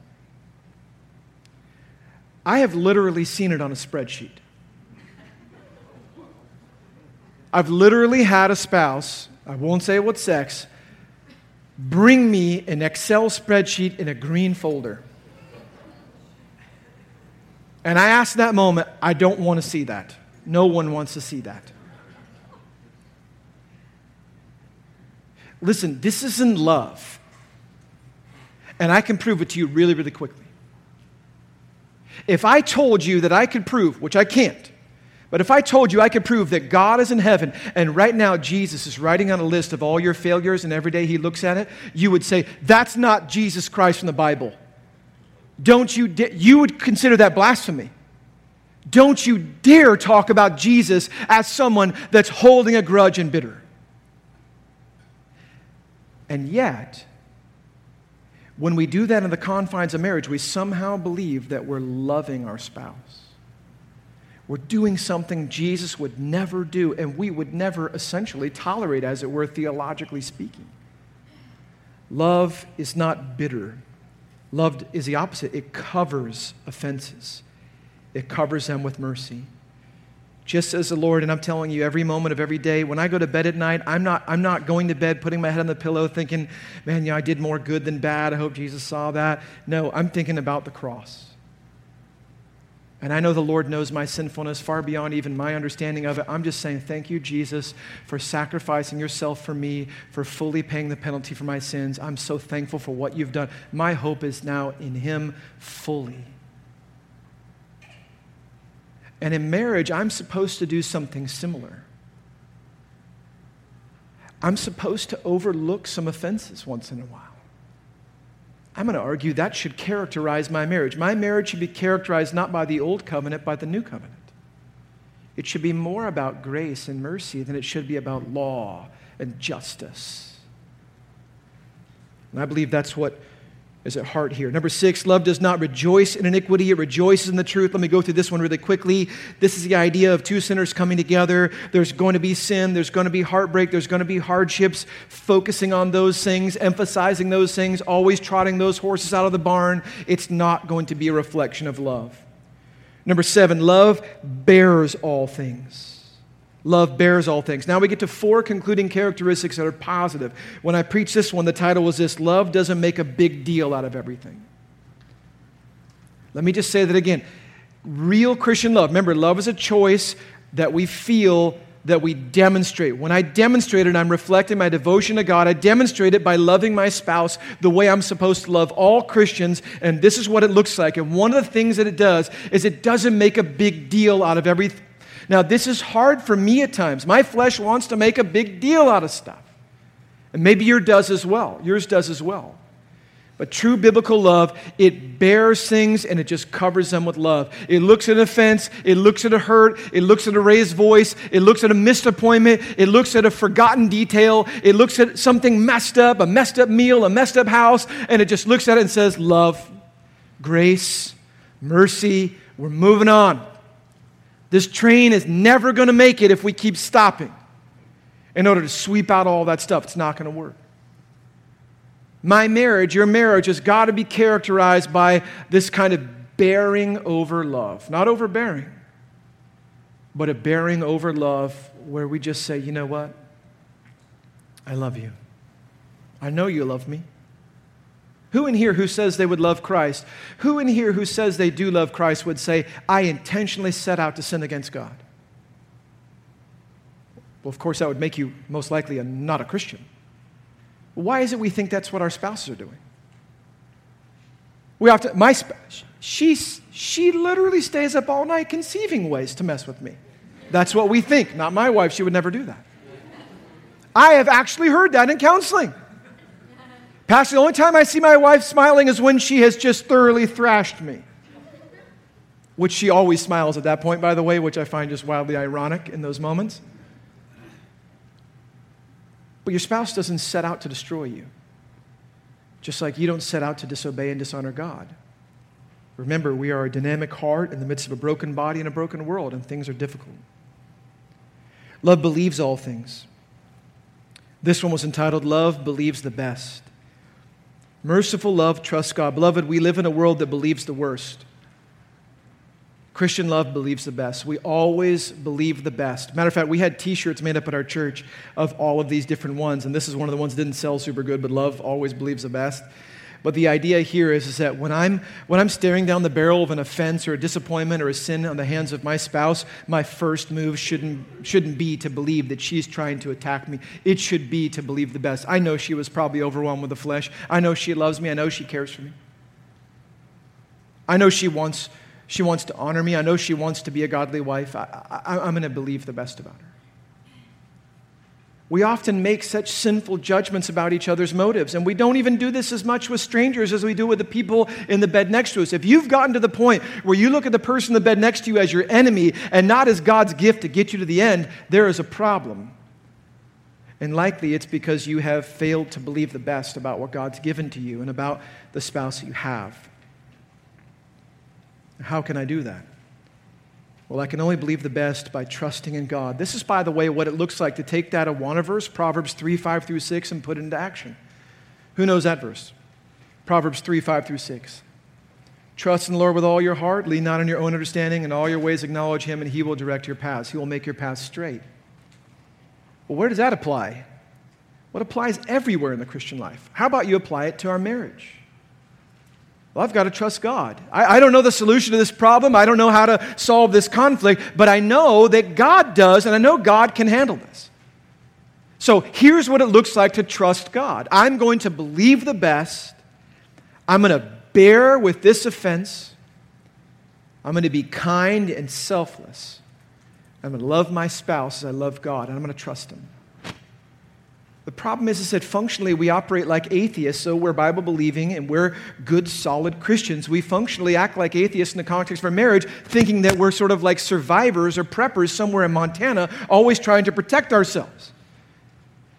I have literally seen it on a spreadsheet. I've literally had a spouse, I won't say what sex, bring me an Excel spreadsheet in a green folder. And I asked that moment, I don't want to see that. No one wants to see that. Listen, this isn't love. And I can prove it to you really, really quickly. If I told you that I could prove, which I can't, but if I told you I could prove that God is in heaven and right now Jesus is writing on a list of all your failures and every day he looks at it, you would say, that's not Jesus Christ from the Bible. Don't you, you would consider that blasphemy. Don't you dare talk about Jesus as someone that's holding a grudge and bitter. And yet, when we do that in the confines of marriage, we somehow believe that we're loving our spouse. We're doing something Jesus would never do, and we would never essentially tolerate, as it were, theologically speaking. Love is not bitter. Love is the opposite. It covers offenses, it covers them with mercy. Just as the Lord, and I'm telling you, every moment of every day, when I go to bed at night, I'm not, I'm not going to bed putting my head on the pillow thinking, man, yeah, I did more good than bad. I hope Jesus saw that. No, I'm thinking about the cross. And I know the Lord knows my sinfulness far beyond even my understanding of it. I'm just saying, thank you, Jesus, for sacrificing yourself for me, for fully paying the penalty for my sins. I'm so thankful for what you've done. My hope is now in Him fully. And in marriage, I'm supposed to do something similar. I'm supposed to overlook some offenses once in a while. I'm going to argue that should characterize my marriage. My marriage should be characterized not by the old covenant, but the new covenant. It should be more about grace and mercy than it should be about law and justice. And I believe that's what is at heart here. Number six, love does not rejoice in iniquity, it rejoices in the truth. Let me go through this one really quickly. This is the idea of two sinners coming together. There's going to be sin, there's going to be heartbreak, there's going to be hardships, focusing on those things, emphasizing those things, always trotting those horses out of the barn. It's not going to be a reflection of love. Number seven, love bears all things. Love bears all things. Now we get to four concluding characteristics that are positive. When I preached this one, the title was this Love doesn't make a big deal out of everything. Let me just say that again. Real Christian love, remember, love is a choice that we feel that we demonstrate. When I demonstrate it, I'm reflecting my devotion to God. I demonstrate it by loving my spouse the way I'm supposed to love all Christians, and this is what it looks like. And one of the things that it does is it doesn't make a big deal out of everything now, this is hard for me at times. My flesh wants to make a big deal out of stuff. And maybe yours does as well. Yours does as well. But true biblical love, it bears things and it just covers them with love. It looks at an offense, it looks at a hurt, it looks at a raised voice, it looks at a missed appointment, it looks at a forgotten detail, it looks at something messed up, a messed up meal, a messed up house, and it just looks at it and says, Love, grace, mercy, we're moving on. This train is never going to make it if we keep stopping in order to sweep out all that stuff. It's not going to work. My marriage, your marriage, has got to be characterized by this kind of bearing over love. Not overbearing, but a bearing over love where we just say, you know what? I love you. I know you love me. Who in here who says they would love Christ, who in here who says they do love Christ would say, I intentionally set out to sin against God? Well, of course, that would make you most likely a, not a Christian. Why is it we think that's what our spouses are doing? We often, my spouse, she, she literally stays up all night conceiving ways to mess with me. That's what we think. Not my wife, she would never do that. I have actually heard that in counseling. Pastor, the only time I see my wife smiling is when she has just thoroughly thrashed me. Which she always smiles at that point, by the way, which I find just wildly ironic in those moments. But your spouse doesn't set out to destroy you, just like you don't set out to disobey and dishonor God. Remember, we are a dynamic heart in the midst of a broken body and a broken world, and things are difficult. Love believes all things. This one was entitled Love Believes the Best. Merciful love trusts God. Beloved, we live in a world that believes the worst. Christian love believes the best. We always believe the best. Matter of fact, we had t shirts made up at our church of all of these different ones, and this is one of the ones that didn't sell super good, but love always believes the best. But the idea here is, is that when I'm, when I'm staring down the barrel of an offense or a disappointment or a sin on the hands of my spouse, my first move shouldn't, shouldn't be to believe that she's trying to attack me. It should be to believe the best. I know she was probably overwhelmed with the flesh. I know she loves me. I know she cares for me. I know she wants, she wants to honor me. I know she wants to be a godly wife. I, I, I'm going to believe the best about her. We often make such sinful judgments about each other's motives, and we don't even do this as much with strangers as we do with the people in the bed next to us. If you've gotten to the point where you look at the person in the bed next to you as your enemy and not as God's gift to get you to the end, there is a problem. And likely it's because you have failed to believe the best about what God's given to you and about the spouse that you have. How can I do that? Well, I can only believe the best by trusting in God. This is, by the way, what it looks like to take that Awana verse, Proverbs 3 5 through 6, and put it into action. Who knows that verse? Proverbs 3 5 through 6. Trust in the Lord with all your heart, lean not on your own understanding, in all your ways acknowledge Him, and He will direct your paths. He will make your paths straight. Well, where does that apply? What applies everywhere in the Christian life? How about you apply it to our marriage? Well, I've got to trust God. I, I, don't know the solution to this problem. I don't know how to solve this conflict, but I know that God does, and I know God can handle this. So here's what it looks like to trust God I'm going to believe the best, I'm going to bear with this offense. I'm going to be kind and selfless. I'm going to love my spouse as I love God, and I'm going to trust Him. The problem is, is that functionally we operate like atheists, so we're Bible believing and we're good, solid Christians. We functionally act like atheists in the context of our marriage, thinking that we're sort of like survivors or preppers somewhere in Montana, always trying to protect ourselves.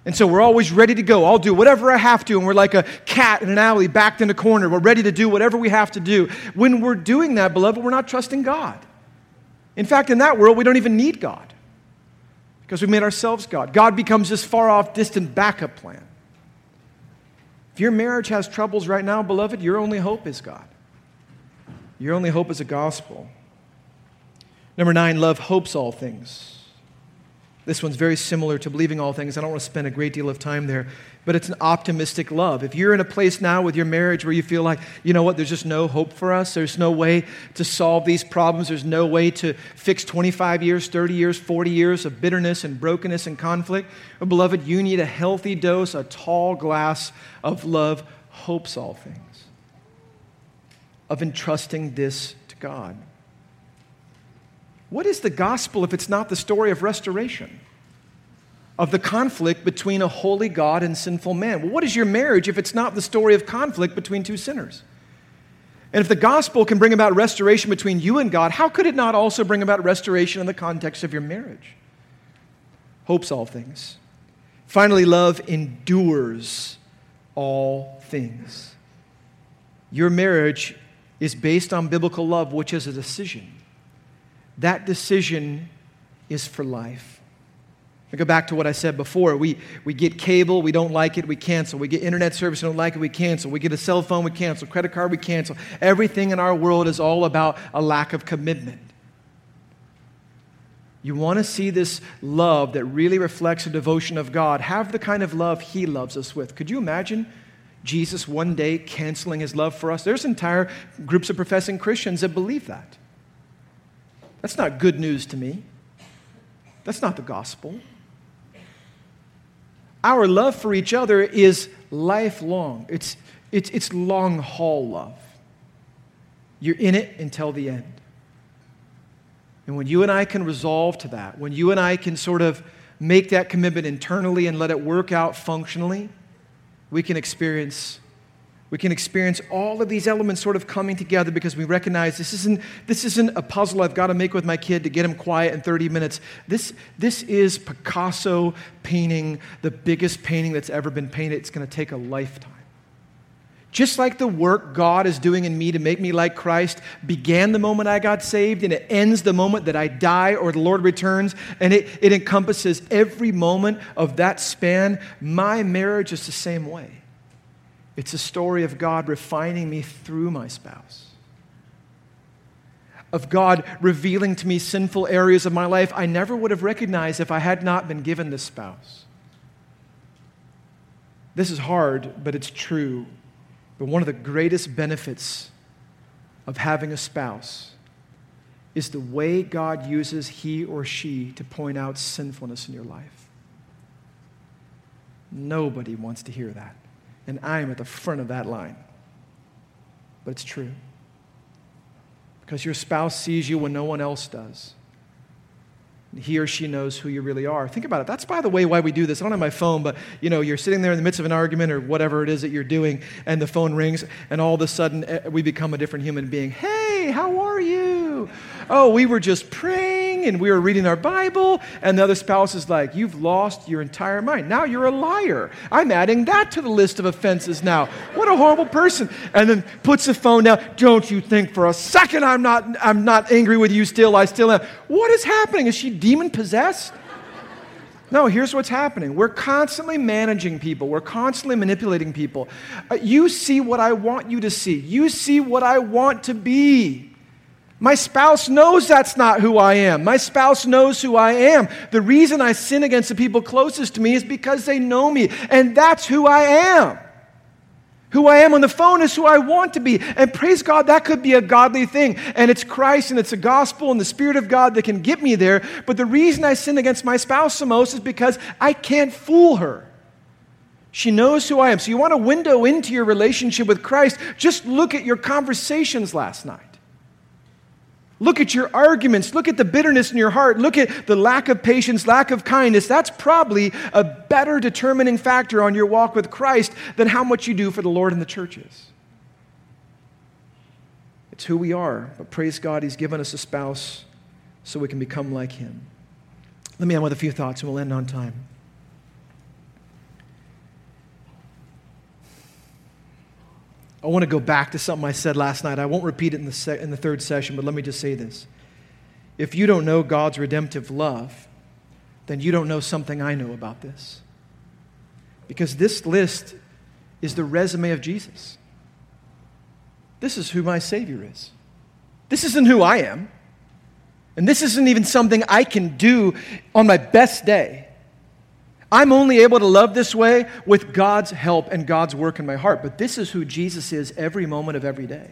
And so we're always ready to go. I'll do whatever I have to. And we're like a cat in an alley backed in a corner. We're ready to do whatever we have to do. When we're doing that, beloved, we're not trusting God. In fact, in that world, we don't even need God because we've made ourselves God. God becomes this far off, distant backup plan. If your marriage has troubles right now, beloved, your only hope is God. Your only hope is a gospel. Number nine, love hopes all things. This one's very similar to believing all things. I don't want to spend a great deal of time there, but it's an optimistic love. If you're in a place now with your marriage where you feel like, you know what, there's just no hope for us, there's no way to solve these problems, there's no way to fix 25 years, 30 years, 40 years of bitterness and brokenness and conflict, well, beloved, you need a healthy dose, a tall glass of love, hopes all things, of entrusting this to God. What is the gospel if it's not the story of restoration? Of the conflict between a holy God and sinful man? Well, what is your marriage if it's not the story of conflict between two sinners? And if the gospel can bring about restoration between you and God, how could it not also bring about restoration in the context of your marriage? Hopes all things. Finally, love endures all things. Your marriage is based on biblical love, which is a decision that decision is for life. I go back to what I said before. We, we get cable, we don't like it, we cancel. We get internet service, we don't like it, we cancel. We get a cell phone, we cancel. Credit card, we cancel. Everything in our world is all about a lack of commitment. You want to see this love that really reflects the devotion of God. Have the kind of love He loves us with. Could you imagine Jesus one day canceling His love for us? There's entire groups of professing Christians that believe that. That's not good news to me. That's not the gospel. Our love for each other is lifelong, it's, it's, it's long haul love. You're in it until the end. And when you and I can resolve to that, when you and I can sort of make that commitment internally and let it work out functionally, we can experience we can experience all of these elements sort of coming together because we recognize this isn't, this isn't a puzzle I've got to make with my kid to get him quiet in 30 minutes. This, this is Picasso painting the biggest painting that's ever been painted. It's going to take a lifetime. Just like the work God is doing in me to make me like Christ began the moment I got saved and it ends the moment that I die or the Lord returns, and it, it encompasses every moment of that span, my marriage is the same way. It's a story of God refining me through my spouse, of God revealing to me sinful areas of my life I never would have recognized if I had not been given this spouse. This is hard, but it's true. But one of the greatest benefits of having a spouse is the way God uses he or she to point out sinfulness in your life. Nobody wants to hear that. And I am at the front of that line. But it's true. Because your spouse sees you when no one else does. He or she knows who you really are. Think about it. That's, by the way, why we do this. I don't have my phone, but you know, you're sitting there in the midst of an argument or whatever it is that you're doing, and the phone rings, and all of a sudden eh, we become a different human being. Hey, how are you? Oh, we were just praying praying and we were reading our Bible, and the other spouse is like, You've lost your entire mind. Now you're a liar. I'm adding that to the list of offenses now. What a horrible person. And then puts the phone down. Don't you think for a second I'm not, I'm not angry with you still. I still am. What is happening? Is she demon possessed? No, here's what's happening. We're constantly managing people, we're constantly manipulating people. Uh, you see what I want you to see, you see what I want to be. My spouse knows that's not who I am. My spouse knows who I am. The reason I sin against the people closest to me is because they know me, and that's who I am. Who I am on the phone is who I want to be. And praise God, that could be a godly thing. And it's Christ and it's a gospel and the Spirit of God that can get me there. But the reason I sin against my spouse the most is because I can't fool her. She knows who I am. So you want a window into your relationship with Christ, just look at your conversations last night. Look at your arguments. Look at the bitterness in your heart. Look at the lack of patience, lack of kindness. That's probably a better determining factor on your walk with Christ than how much you do for the Lord and the churches. It's who we are, but praise God, He's given us a spouse so we can become like Him. Let me end with a few thoughts and we'll end on time. I want to go back to something I said last night. I won't repeat it in the, se- in the third session, but let me just say this. If you don't know God's redemptive love, then you don't know something I know about this. Because this list is the resume of Jesus. This is who my Savior is. This isn't who I am. And this isn't even something I can do on my best day. I'm only able to love this way with God's help and God's work in my heart. But this is who Jesus is every moment of every day.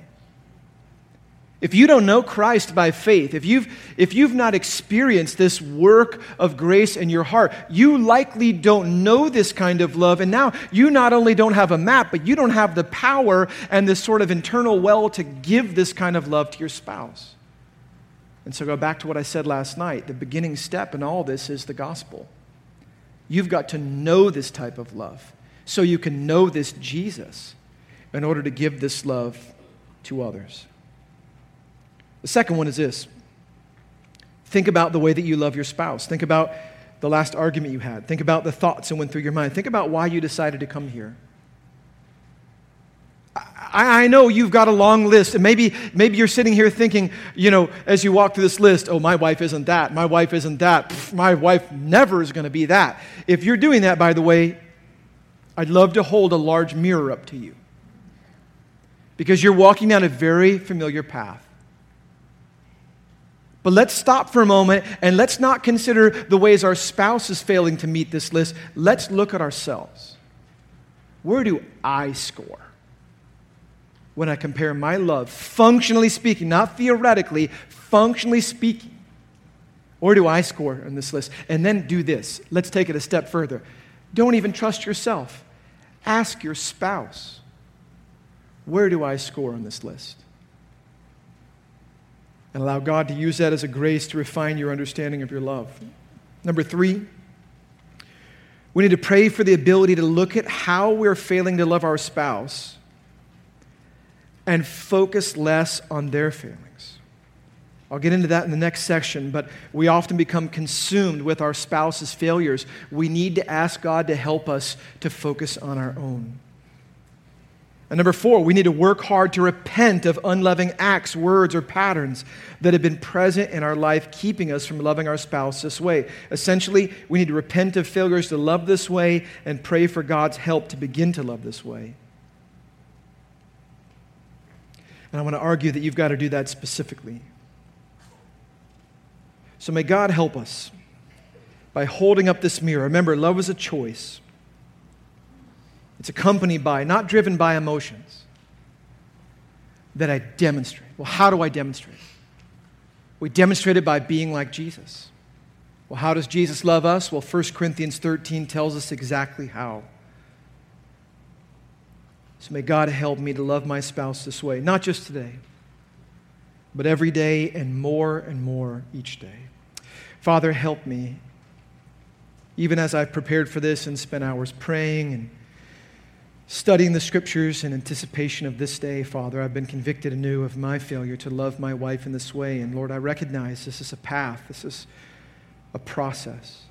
If you don't know Christ by faith, if you've, if you've not experienced this work of grace in your heart, you likely don't know this kind of love. And now you not only don't have a map, but you don't have the power and this sort of internal well to give this kind of love to your spouse. And so go back to what I said last night. The beginning step in all this is the gospel. You've got to know this type of love so you can know this Jesus in order to give this love to others. The second one is this think about the way that you love your spouse. Think about the last argument you had. Think about the thoughts that went through your mind. Think about why you decided to come here. I, I know you've got a long list, and maybe, maybe you're sitting here thinking, you know, as you walk through this list, oh, my wife isn't that, my wife isn't that, Pff, my wife never is going to be that. If you're doing that, by the way, I'd love to hold a large mirror up to you because you're walking down a very familiar path. But let's stop for a moment and let's not consider the ways our spouse is failing to meet this list. Let's look at ourselves. Where do I score? When I compare my love, functionally speaking, not theoretically, functionally speaking. Where do I score on this list? And then do this. Let's take it a step further. Don't even trust yourself. Ask your spouse, where do I score on this list? And allow God to use that as a grace to refine your understanding of your love. Number three, we need to pray for the ability to look at how we're failing to love our spouse and focus less on their failings. I'll get into that in the next section, but we often become consumed with our spouse's failures. We need to ask God to help us to focus on our own. And number four, we need to work hard to repent of unloving acts, words, or patterns that have been present in our life, keeping us from loving our spouse this way. Essentially, we need to repent of failures to love this way and pray for God's help to begin to love this way. And I want to argue that you've got to do that specifically. So may God help us by holding up this mirror. Remember, love is a choice, it's accompanied by, not driven by emotions, that I demonstrate. Well, how do I demonstrate? We demonstrate it by being like Jesus. Well, how does Jesus love us? Well, 1 Corinthians 13 tells us exactly how. So may God help me to love my spouse this way, not just today, but every day and more and more each day. Father, help me, even as I've prepared for this and spent hours praying and studying the scriptures in anticipation of this day, Father, I've been convicted anew of my failure to love my wife in this way. And Lord, I recognize this is a path, this is a process.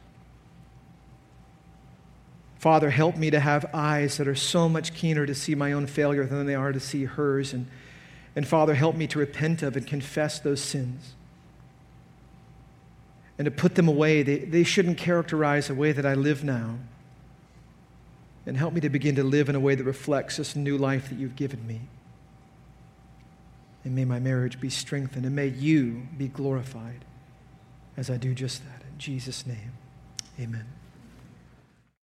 Father, help me to have eyes that are so much keener to see my own failure than they are to see hers. And, and Father, help me to repent of and confess those sins and to put them away. They, they shouldn't characterize the way that I live now and help me to begin to live in a way that reflects this new life that you've given me. And may my marriage be strengthened, and may you be glorified as I do just that. In Jesus' name, amen.